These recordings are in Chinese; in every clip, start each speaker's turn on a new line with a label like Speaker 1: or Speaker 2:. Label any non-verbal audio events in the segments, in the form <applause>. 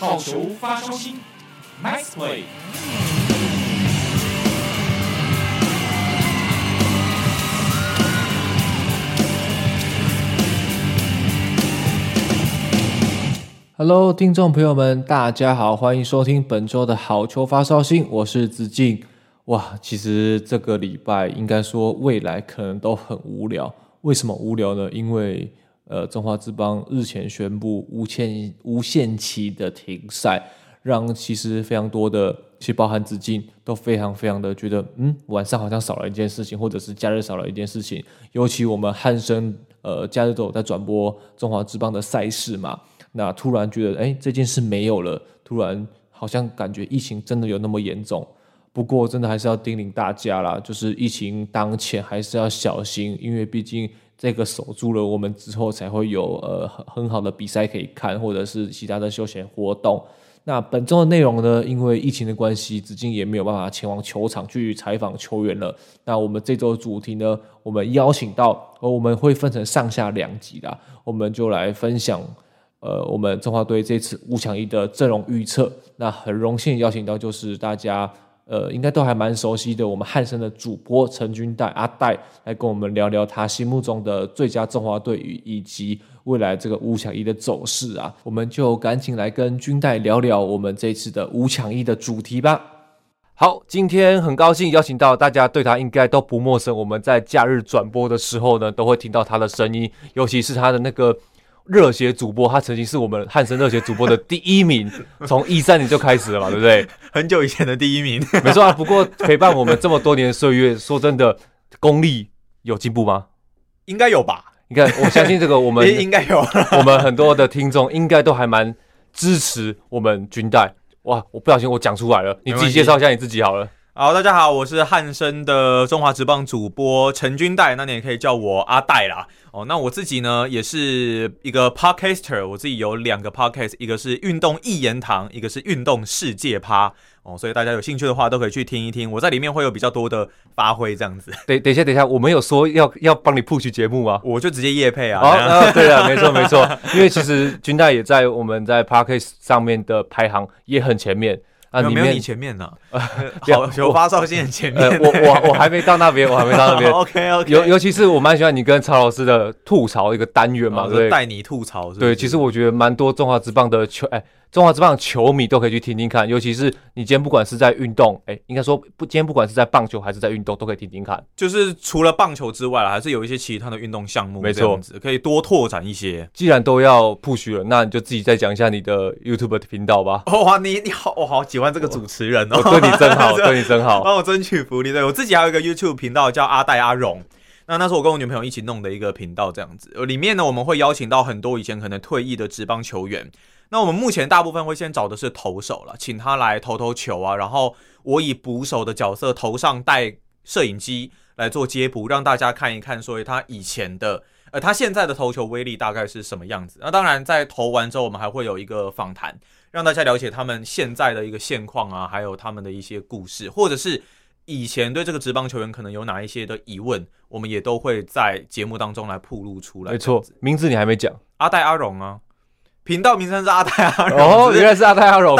Speaker 1: 好球发烧星，Nice play。
Speaker 2: Hello，听众朋友们，大家好，欢迎收听本周的好球发烧星，我是子敬。哇，其实这个礼拜应该说未来可能都很无聊，为什么无聊呢？因为呃，中华职棒日前宣布无限无限期的停赛，让其实非常多的，其实包含子敬都非常非常的觉得，嗯，晚上好像少了一件事情，或者是假日少了一件事情。尤其我们汉声呃假日都有在转播中华职棒的赛事嘛，那突然觉得，哎，这件事没有了，突然好像感觉疫情真的有那么严重。不过真的还是要叮咛大家啦，就是疫情当前还是要小心，因为毕竟。这个守住了，我们之后才会有呃很很好的比赛可以看，或者是其他的休闲活动。那本周的内容呢，因为疫情的关系，至今也没有办法前往球场去采访球员了。那我们这周的主题呢，我们邀请到，呃，我们会分成上下两集啦，我们就来分享，呃，我们中华队这次五强一的阵容预测。那很荣幸邀请到就是大家。呃，应该都还蛮熟悉的。我们汉声的主播陈军代阿代来跟我们聊聊他心目中的最佳中华队与以及未来这个五抢一的走势啊。我们就赶紧来跟军代聊聊我们这次的五抢一的主题吧。好，今天很高兴邀请到大家，对他应该都不陌生。我们在假日转播的时候呢，都会听到他的声音，尤其是他的那个。热血主播，他曾经是我们汉森热血主播的第一名，<laughs> 从一三年就开始了嘛，对不对？
Speaker 3: 很久以前的第一名，<laughs>
Speaker 2: 没错啊。不过陪伴我们这么多年岁月，说真的，功力有进步吗？
Speaker 3: 应该有吧。
Speaker 2: 你看，我相信这个我们 <laughs>
Speaker 3: 应该有，
Speaker 2: 我们很多的听众应该都还蛮支持我们军代。哇，我不小心我讲出来了，你自己介绍一下你自己好了。
Speaker 3: 好，大家好，我是汉森的中华职棒主播陈军代，那你也可以叫我阿代啦。哦，那我自己呢，也是一个 podcaster，我自己有两个 podcast，一个是运动一言堂，一个是运动世界趴。哦，所以大家有兴趣的话，都可以去听一听。我在里面会有比较多的发挥，这样子。
Speaker 2: 等等一下，等一下，我没有说要要帮你 push 节目吗？
Speaker 3: 我就直接夜配啊。
Speaker 2: 哦，哦对啊，<laughs> 没错没错，因为其实军代也在我们在 podcast 上面的排行也很前面。
Speaker 3: 啊，你没有你前面呢？<laughs> 好有发烧线前面。
Speaker 2: 我我我还没到那边，我还没到那边。<laughs>
Speaker 3: OK OK。
Speaker 2: 尤尤其是我蛮喜欢你跟曹老师的吐槽一个单元嘛，对，
Speaker 3: 带你吐槽？
Speaker 2: 对，其实我觉得蛮多中华之棒的球，哎。中华职棒球迷都可以去听听看，尤其是你今天不管是在运动，哎、欸，应该说不，今天不管是在棒球还是在运动，都可以听听看。
Speaker 3: 就是除了棒球之外啦，还是有一些其他的运动项目，没错，可以多拓展一些。
Speaker 2: 既然都要 push 了，那你就自己再讲一下你的 YouTube 的频道吧。
Speaker 3: 哇，你你好，我好喜欢这个主持人哦，
Speaker 2: 我对你真好，<laughs> 对你真好，
Speaker 3: 帮我争取福利。对我自己还有一个 YouTube 频道叫阿戴阿荣，那那是我跟我女朋友一起弄的一个频道，这样子。里面呢，我们会邀请到很多以前可能退役的职棒球员。那我们目前大部分会先找的是投手了，请他来投投球啊，然后我以捕手的角色头上戴摄影机来做接捕，让大家看一看，所以他以前的，呃，他现在的投球威力大概是什么样子。那当然，在投完之后，我们还会有一个访谈，让大家了解他们现在的一个现况啊，还有他们的一些故事，或者是以前对这个职棒球员可能有哪一些的疑问，我们也都会在节目当中来铺露出来。
Speaker 2: 没错，名字你还没讲，
Speaker 3: 阿戴阿荣啊。频道名称是阿泰阿荣
Speaker 2: 哦，原来是阿泰阿荣，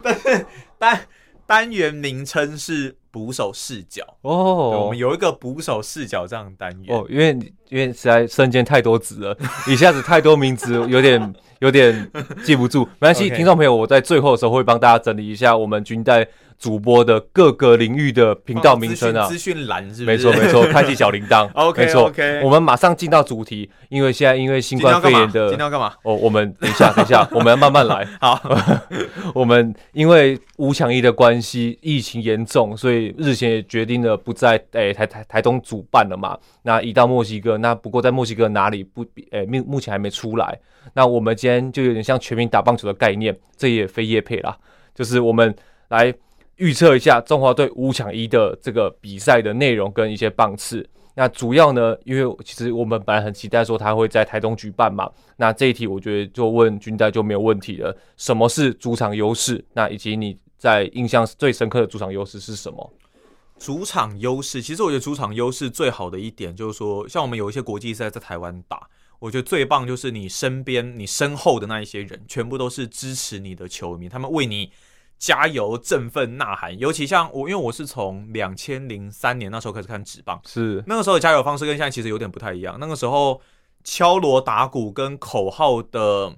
Speaker 3: 但 <laughs> 是单单元名称是捕手视角。
Speaker 2: 哦，
Speaker 3: 我们有一个捕手视角这样的单元。
Speaker 2: 哦，因为因为实在瞬间太多字了，<laughs> 一下子太多名字有点有点记不住，没关系，听众朋友，我在最后的时候会帮大家整理一下我们军代。主播的各个领域的频道名称啊，
Speaker 3: 资讯栏是不是？
Speaker 2: 没错没错，<laughs> 开启小铃铛。<laughs>
Speaker 3: OK
Speaker 2: 没错
Speaker 3: OK，
Speaker 2: 我们马上进到主题，因为现在因为新冠肺炎的，
Speaker 3: 今天要干嘛？
Speaker 2: 哦，我们等一下等一下，<laughs> 我们要慢慢来。
Speaker 3: 好，
Speaker 2: 我们因为五抢一的关系，疫情严重，所以日前也决定了不在诶、欸、台台台东主办了嘛。那移到墨西哥，那不过在墨西哥哪里不诶目、欸、目前还没出来。那我们今天就有点像全民打棒球的概念，这也非业配啦，就是我们来。预测一下中华队五抢一的这个比赛的内容跟一些棒次。那主要呢，因为其实我们本来很期待说他会在台东举办嘛。那这一题我觉得就问军代就没有问题了。什么是主场优势？那以及你在印象最深刻的主场优势是什么？
Speaker 3: 主场优势，其实我觉得主场优势最好的一点就是说，像我们有一些国际赛在台湾打。我觉得最棒就是你身边、你身后的那一些人，全部都是支持你的球迷，他们为你加油、振奋、呐喊。尤其像我，因为我是从两千零三年那时候开始看纸棒，
Speaker 2: 是
Speaker 3: 那个时候的加油方式跟现在其实有点不太一样。那个时候敲锣打鼓跟口号的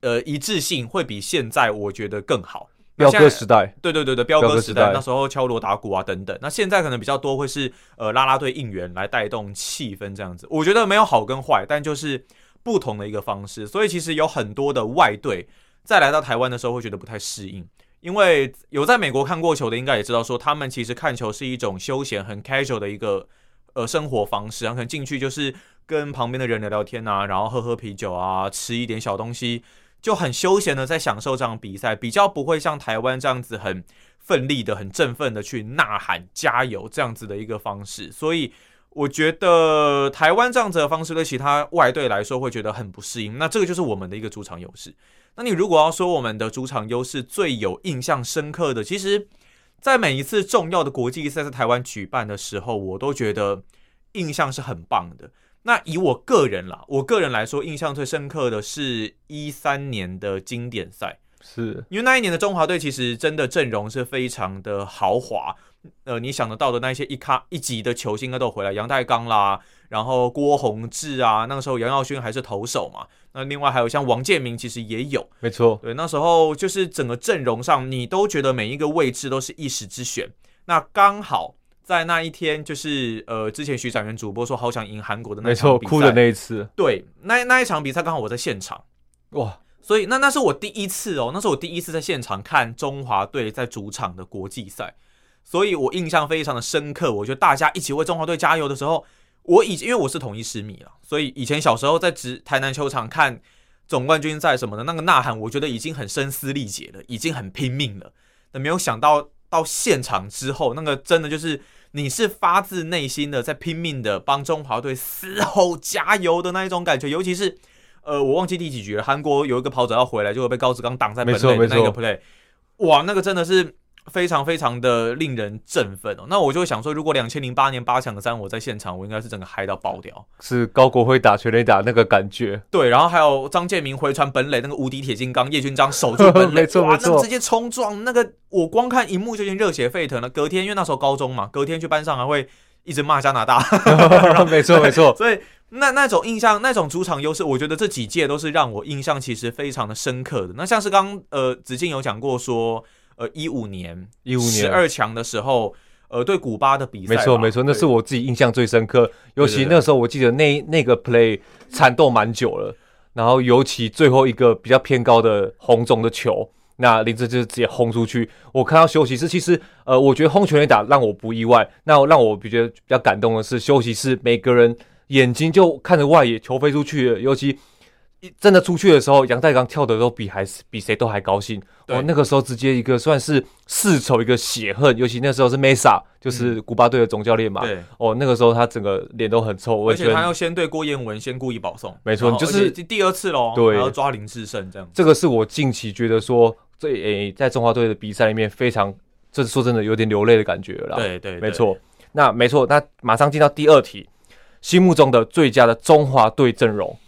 Speaker 3: 呃一致性会比现在我觉得更好。
Speaker 2: 彪哥时代，
Speaker 3: 对对对对，彪哥时代，那时候敲锣打鼓啊等等。那现在可能比较多会是呃啦啦队应援来带动气氛这样子。我觉得没有好跟坏，但就是不同的一个方式。所以其实有很多的外队在来到台湾的时候会觉得不太适应，因为有在美国看过球的应该也知道说，他们其实看球是一种休闲很 casual 的一个呃生活方式，然后可能进去就是跟旁边的人聊聊天啊，然后喝喝啤酒啊，吃一点小东西。就很休闲的在享受这场比赛，比较不会像台湾这样子很奋力的、很振奋的去呐喊加油这样子的一个方式，所以我觉得台湾这样子的方式对其他外队来说会觉得很不适应。那这个就是我们的一个主场优势。那你如果要说我们的主场优势最有印象深刻的，其实，在每一次重要的国际赛在台湾举办的时候，我都觉得印象是很棒的。那以我个人啦，我个人来说，印象最深刻的是一三年的经典赛，
Speaker 2: 是
Speaker 3: 因为那一年的中华队其实真的阵容是非常的豪华，呃，你想得到的那些一咖一级的球星应该都有回来，杨代刚啦，然后郭宏志啊，那个时候杨耀勋还是投手嘛，那另外还有像王建民其实也有，
Speaker 2: 没错，
Speaker 3: 对，那时候就是整个阵容上，你都觉得每一个位置都是一时之选，那刚好。在那一天，就是呃，之前徐展元主播说好想赢韩国的那场比赛，
Speaker 2: 哭的那一次。
Speaker 3: 对，那那一场比赛刚好我在现场，哇！所以那那是我第一次哦，那是我第一次在现场看中华队在主场的国际赛，所以我印象非常的深刻。我觉得大家一起为中华队加油的时候，我以因为我是统一狮迷了，所以以前小时候在直台南球场看总冠军赛什么的，那个呐喊，我觉得已经很声嘶力竭了，已经很拼命了。但没有想到到现场之后，那个真的就是。你是发自内心的在拼命的帮中华队嘶吼加油的那一种感觉，尤其是，呃，我忘记第几局了，韩国有一个跑者要回来，就会被高志刚挡在本垒的那个 play，哇，那个真的是非常非常的令人振奋哦。那我就会想说，如果两千零八年八强的三我在现场，我应该是整个嗨到爆掉。
Speaker 2: 是高国辉打全垒打那个感觉，
Speaker 3: 对，然后还有张建明回传本垒那个无敌铁金刚叶军章守住本垒，<laughs>
Speaker 2: 没错
Speaker 3: 哇，
Speaker 2: 没错
Speaker 3: 那个直接冲撞那个。我光看荧幕就已经热血沸腾了。隔天，因为那时候高中嘛，隔天去班上还会一直骂加拿大。<laughs>
Speaker 2: 没错，<laughs> 没错。
Speaker 3: 所以那那种印象，那种主场优势，我觉得这几届都是让我印象其实非常的深刻的。那像是刚呃子敬有讲过说，呃一五年
Speaker 2: 一五年
Speaker 3: 十二强的时候，呃对古巴的比赛，
Speaker 2: 没错没错，那是我自己印象最深刻。尤其那时候我记得那那个 play 缠斗蛮久了，然后尤其最后一个比较偏高的红中的球。那林志就是直接轰出去，我看到休息室，其实呃，我觉得轰全垒打让我不意外。那让我比觉得比较感动的是，休息室每个人眼睛就看着外野，球飞出去了，尤其真的出去的时候，阳岱钢跳的都比还是比谁都还高兴。我，那个时候直接一个算是世仇，一个血恨，尤其那时候是 Mesa，就是古巴队的总教练嘛。对、嗯，哦，那个时候他整个脸都很臭，
Speaker 3: 而且他要先对郭彦文先故意保送，
Speaker 2: 没错，就是
Speaker 3: 第二次喽，
Speaker 2: 对，
Speaker 3: 然后抓林志胜这样。
Speaker 2: 这个是我近期觉得说。最诶、欸，在中华队的比赛里面，非常，这是说真的有点流泪的感觉了啦。
Speaker 3: 对对，对，
Speaker 2: 没错。那没错，那马上进到第二题，心目中的最佳的中华队阵容，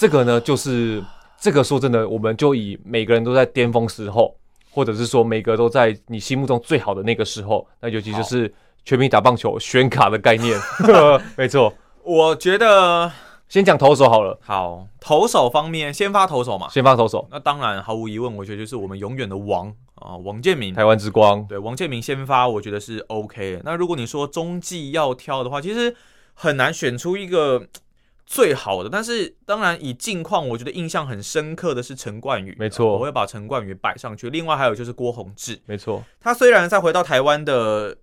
Speaker 2: 这个呢，就是这个说真的，我们就以每个人都在巅峰时候，或者是说每个都在你心目中最好的那个时候，那尤其就是全民打棒球选卡的概念。<laughs> 没错，
Speaker 3: 我觉得。
Speaker 2: 先讲投手好了。
Speaker 3: 好，投手方面，先发投手嘛。
Speaker 2: 先发投手，
Speaker 3: 那当然毫无疑问，我觉得就是我们永远的王啊，王建民，
Speaker 2: 台湾之光。
Speaker 3: 对，王建民先发，我觉得是 OK。那如果你说中继要挑的话，其实很难选出一个最好的。但是当然以近况，我觉得印象很深刻的是陈冠宇，
Speaker 2: 没错，
Speaker 3: 我会把陈冠宇摆上去。另外还有就是郭宏志，
Speaker 2: 没错，
Speaker 3: 他虽然在回到台湾的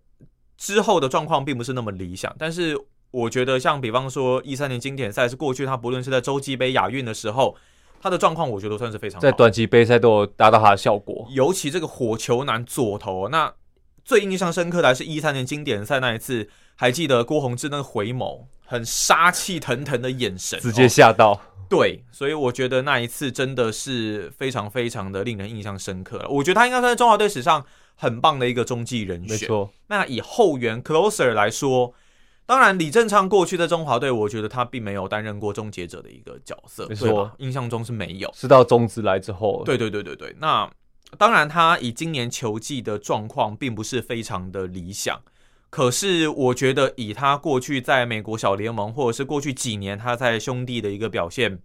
Speaker 3: 之后的状况并不是那么理想，但是。我觉得像比方说一三年经典赛是过去，他不论是在洲际杯、亚运的时候，他的状况我觉得算是非常好，
Speaker 2: 在短期杯赛都有达到他的效果。
Speaker 3: 尤其这个火球男左投，那最印象深刻的还是一三年经典赛那一次，还记得郭宏志那个回眸，很杀气腾腾的眼神，
Speaker 2: 直接吓到。
Speaker 3: 对，所以我觉得那一次真的是非常非常的令人印象深刻了。我觉得他应该算是中华队史上很棒的一个中继人选。没错。那以后援 closer 来说。当然，李正昌过去在中华队，我觉得他并没有担任过终结者的一个角色，没错，印象中是没有。
Speaker 2: 是到中职来之后，
Speaker 3: 对对对对对。那当然，他以今年球季的状况并不是非常的理想，可是我觉得以他过去在美国小联盟，或者是过去几年他在兄弟的一个表现，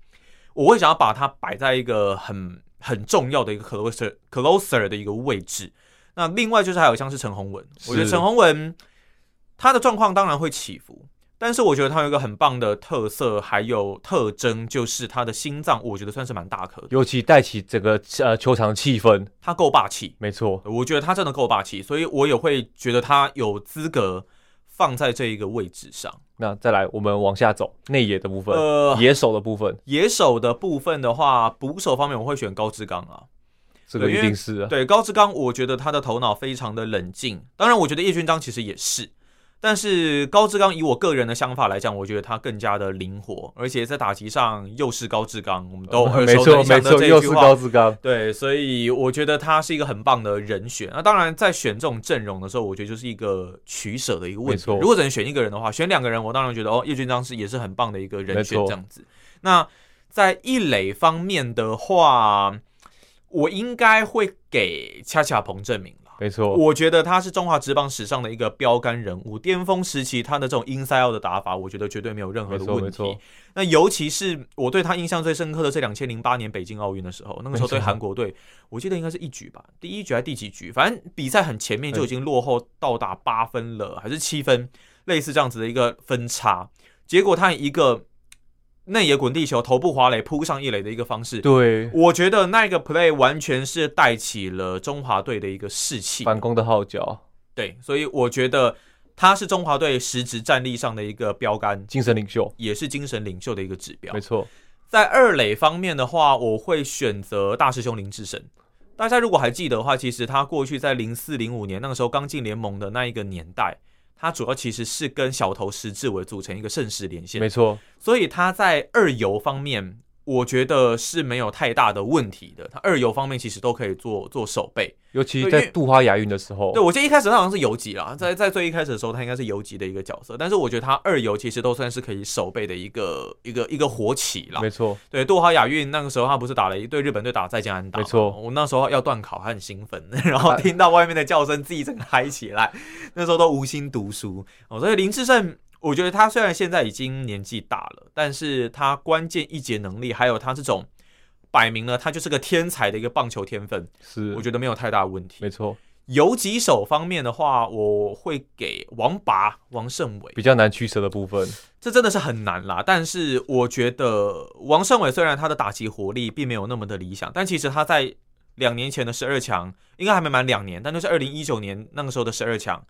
Speaker 3: 我会想要把他摆在一个很很重要的一个 closer closer 的一个位置。那另外就是还有像是陈宏文，我觉得陈宏文他的状况当然会起伏，但是我觉得他有一个很棒的特色，还有特征，就是他的心脏，我觉得算是蛮大颗的，
Speaker 2: 尤其带起整个呃球场的气氛，
Speaker 3: 他够霸气，
Speaker 2: 没错，
Speaker 3: 我觉得他真的够霸气，所以我也会觉得他有资格放在这一个位置上。
Speaker 2: 那再来，我们往下走，内野的部分，呃，野手的部分，
Speaker 3: 野手的部分的话，捕手方面我会选高志刚啊。
Speaker 2: 这个一定是啊，
Speaker 3: 对高志刚，我觉得他的头脑非常的冷静。当然，我觉得叶君璋其实也是，但是高志刚以我个人的想法来讲，我觉得他更加的灵活，而且在打击上又是高志刚，我们都 <laughs> 耳熟能详的这一句话，
Speaker 2: 又是高志刚。
Speaker 3: 对，所以我觉得他是一个很棒的人选。那当然，在选这种阵容的时候，我觉得就是一个取舍的一个问题。如果只能选一个人的话，选两个人，我当然觉得哦，叶俊章是也是很棒的一个人选，这样子。那在一垒方面的话。我应该会给恰恰彭政闵了，
Speaker 2: 没错，
Speaker 3: 我觉得他是中华职棒史上的一个标杆人物，巅峰时期他的这种 inside out 的打法，我觉得绝对没有任何的问题。那尤其是我对他印象最深刻的是两千零八年北京奥运的时候，那个时候对韩国队，我记得应该是一局吧，第一局还是第几局，反正比赛很前面就已经落后到达八分了，还是七分，类似这样子的一个分差，结果他一个。内野滚地球，头部滑垒扑上一垒的一个方式，
Speaker 2: 对，
Speaker 3: 我觉得那个 play 完全是带起了中华队的一个士气，
Speaker 2: 反攻的号角。
Speaker 3: 对，所以我觉得他是中华队实质战力上的一个标杆，
Speaker 2: 精神领袖，
Speaker 3: 也是精神领袖的一个指标。
Speaker 2: 没错，
Speaker 3: 在二垒方面的话，我会选择大师兄林志胜。大家如果还记得的话，其实他过去在零四零五年那个时候刚进联盟的那一个年代。他主要其实是跟小头石志伟组成一个盛世连线，
Speaker 2: 没错。
Speaker 3: 所以它在二游方面，我觉得是没有太大的问题的。他二游方面其实都可以做做守备。
Speaker 2: 尤其在杜花亚运的时候，
Speaker 3: 对，我记得一开始他好像是游击啦，在在最一开始的时候，他应该是游击的一个角色。但是我觉得他二游其实都算是可以守备的一个一个一个活棋啦。
Speaker 2: 没错，
Speaker 3: 对，杜花亚运那个时候他不是打了一对日本队打再见安打，
Speaker 2: 没错。
Speaker 3: 我那时候要断考，还很兴奋，<laughs> 然后听到外面的叫声，自己整个嗨起来。那时候都无心读书哦，所以林志胜，我觉得他虽然现在已经年纪大了，但是他关键一节能力，还有他这种。摆明了他就是个天才的一个棒球天分，
Speaker 2: 是
Speaker 3: 我觉得没有太大问题。
Speaker 2: 没错，
Speaker 3: 游击手方面的话，我会给王拔、王胜伟。
Speaker 2: 比较难取舍的部分，
Speaker 3: 这真的是很难啦。但是我觉得王胜伟虽然他的打击火力并没有那么的理想，但其实他在两年前的十二强应该还没满两年，但就是二零一九年那个时候的十二强，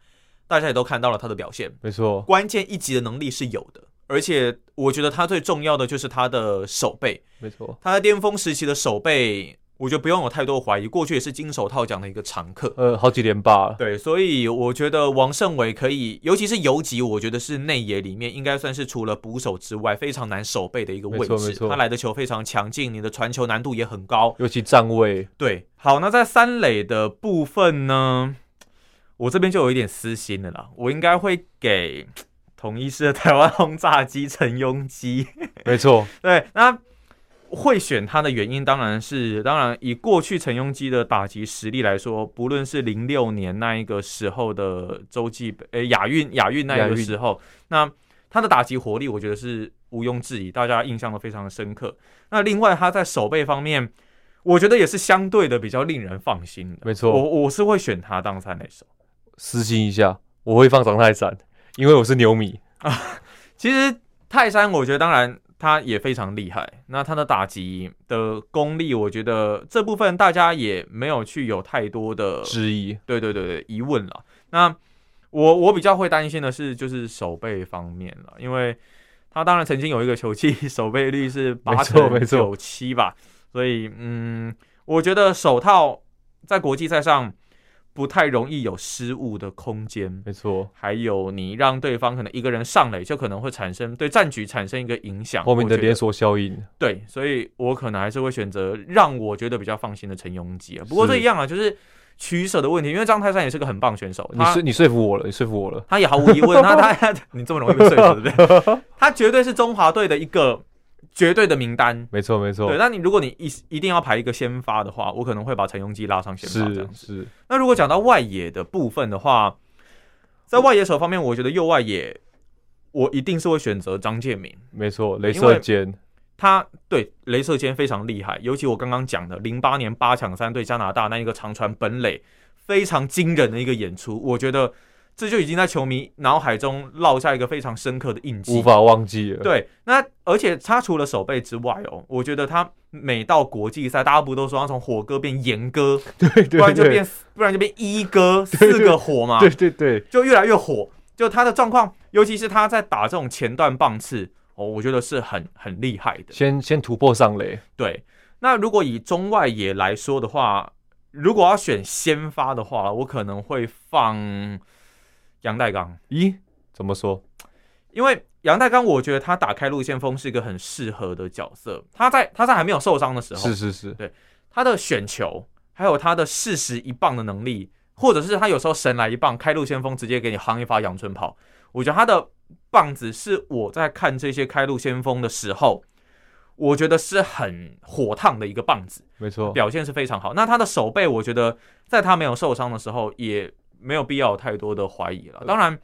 Speaker 3: 大家也都看到了他的表现。
Speaker 2: 没错，
Speaker 3: 关键一级的能力是有的。而且我觉得他最重要的就是他的守备，
Speaker 2: 没错，
Speaker 3: 他在巅峰时期的守备，我觉得不用有太多怀疑，过去也是金手套奖的一个常客，
Speaker 2: 呃，好几连霸了。
Speaker 3: 对，所以我觉得王胜伟可以，尤其是游击，我觉得是内野里面应该算是除了捕手之外非常难守备的一个位置。没错，他来的球非常强劲，你的传球难度也很高，
Speaker 2: 尤其站位。
Speaker 3: 对，好，那在三垒的部分呢，我这边就有一点私心的啦，我应该会给。<tsk> 统一师的台湾轰炸机陈庸基，
Speaker 2: 没错，<laughs>
Speaker 3: 对，那会选他的原因当然是，当然以过去陈庸基的打击实力来说，不论是零六年那一个时候的洲际杯，诶亚运亚运那一个时候，那他的打击活力，我觉得是毋庸置疑，大家印象都非常的深刻。那另外他在守备方面，我觉得也是相对的比较令人放心的，
Speaker 2: 没错，
Speaker 3: 我我是会选他当三垒手。
Speaker 2: 私心一下，我会放张泰山。因为我是牛米
Speaker 3: 啊，其实泰山我觉得当然他也非常厉害，那他的打击的功力，我觉得这部分大家也没有去有太多的
Speaker 2: 质疑，
Speaker 3: 对对对对疑问了。那我我比较会担心的是就是守备方面了，因为他当然曾经有一个球季守备率是 <laughs> 八成九七吧，所以嗯，我觉得手套在国际赛上。不太容易有失误的空间，
Speaker 2: 没错。
Speaker 3: 还有你让对方可能一个人上垒，就可能会产生对战局产生一个影响，
Speaker 2: 后面的连锁效应。
Speaker 3: 对，所以我可能还是会选择让我觉得比较放心的陈永基啊。不过这一样啊，就是取舍的问题。因为张泰山也是个很棒选手，
Speaker 2: 你说你说服我了，你说服我了。
Speaker 3: 他也毫无疑问，他他你这么容易被说服，对不对？<laughs> 他绝对是中华队的一个绝对的名单。
Speaker 2: 没错没错。
Speaker 3: 对，那你如果你一一定要排一个先发的话，我可能会把陈庸基拉上先发这样子。
Speaker 2: 是是。
Speaker 3: 那如果讲到外野的部分的话，在外野手方面，我觉得右外野我一定是会选择张建民。
Speaker 2: 没错，雷射尖。
Speaker 3: 他对雷射尖非常厉害，尤其我刚刚讲的零八年八强三对加拿大那一个长传本垒非常惊人的一个演出，我觉得这就已经在球迷脑海中烙下一个非常深刻的印记，
Speaker 2: 无法忘记了。
Speaker 3: 对，那而且他除了守备之外哦，我觉得他每到国际赛，大家不都说他从火哥变炎哥，
Speaker 2: 对，对，对，
Speaker 3: 不然就变不然就变一哥，<laughs> 四个火嘛，
Speaker 2: 对对对，
Speaker 3: 就越来越火。就他的状况，尤其是他在打这种前段棒次。哦，我觉得是很很厉害的。
Speaker 2: 先先突破上垒。
Speaker 3: 对，那如果以中外野来说的话，如果要选先发的话，我可能会放阳岱钢。
Speaker 2: 咦？怎么说？
Speaker 3: 因为杨代刚，我觉得他打开路先锋是一个很适合的角色。他在他在还没有受伤的时候，
Speaker 2: 是是是，
Speaker 3: 对他的选球，还有他的适时一棒的能力，或者是他有时候神来一棒开路先锋，直接给你夯一发阳春炮。我觉得他的。棒子是我在看这些开路先锋的时候，我觉得是很火烫的一个棒子，
Speaker 2: 没错，
Speaker 3: 表现是非常好。那他的手背，我觉得在他没有受伤的时候，也没有必要有太多的怀疑了。当然，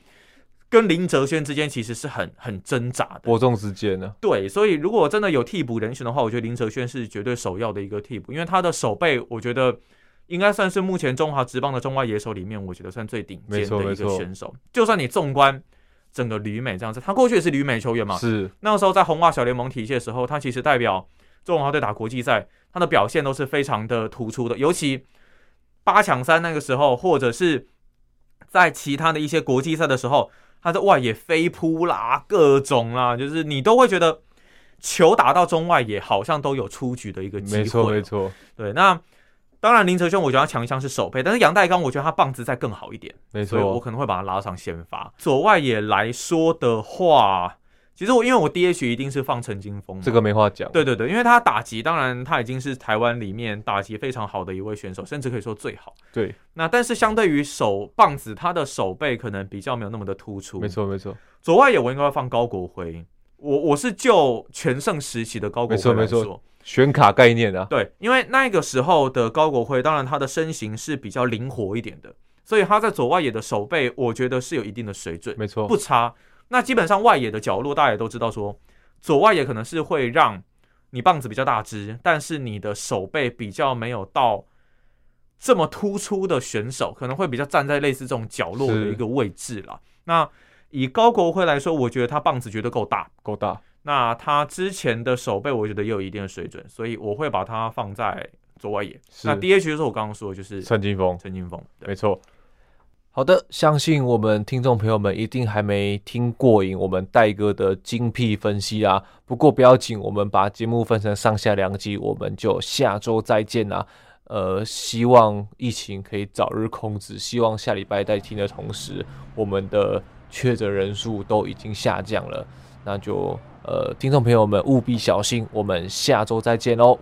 Speaker 3: 跟林哲轩之间其实是很很挣扎的，
Speaker 2: 伯仲之间呢。
Speaker 3: 对，所以如果真的有替补人选的话，我觉得林哲轩是绝对首要的一个替补，因为他的手背，我觉得应该算是目前中华职棒的中外野手里面，我觉得算最顶尖的一个选手。就算你纵观。整个旅美这样子，他过去也是旅美球员嘛。
Speaker 2: 是
Speaker 3: 那个时候在红袜小联盟体系的时候，他其实代表中华队打国际赛，他的表现都是非常的突出的。尤其八强三那个时候，或者是在其他的一些国际赛的时候，他在外野飞扑啦，各种啦，就是你都会觉得球打到中外野，好像都有出局的一个机会。
Speaker 2: 没错，没错。
Speaker 3: 对，那。当然，林哲轩我觉得他强项是守备，但是杨代刚我觉得他棒子再更好一
Speaker 2: 点，
Speaker 3: 没错，我可能会把他拉上先发。左外野来说的话，其实我因为我 DH 一定是放陈金峰，
Speaker 2: 这个没话讲。
Speaker 3: 对对对，因为他打击，当然他已经是台湾里面打击非常好的一位选手，甚至可以说最好。
Speaker 2: 对，
Speaker 3: 那但是相对于手棒子，他的手背可能比较没有那么的突出。
Speaker 2: 没错没错，
Speaker 3: 左外野我应该会放高国辉，我我是就全盛时期的高国辉来说。没错没错
Speaker 2: 选卡概念啊，
Speaker 3: 对，因为那个时候的高国辉，当然他的身形是比较灵活一点的，所以他在左外野的手背，我觉得是有一定的水准，
Speaker 2: 没错，
Speaker 3: 不差。那基本上外野的角落，大家也都知道说，左外野可能是会让你棒子比较大只，但是你的手背比较没有到这么突出的选手，可能会比较站在类似这种角落的一个位置啦。那以高国辉来说，我觉得他棒子绝对够大，
Speaker 2: 够大。
Speaker 3: 那他之前的手背，我觉得也有一定的水准，所以我会把他放在左外野。那 DH 就是我刚刚说的，就是
Speaker 2: 陈金峰。
Speaker 3: 陈金峰，
Speaker 2: 没错。好的，相信我们听众朋友们一定还没听过瘾，我们戴哥的精辟分析啊。不过不要紧，我们把节目分成上下两集，我们就下周再见啦。呃，希望疫情可以早日控制，希望下礼拜在听的同时，我们的确诊人数都已经下降了，那就。呃，听众朋友们务必小心，我们下周再见喽。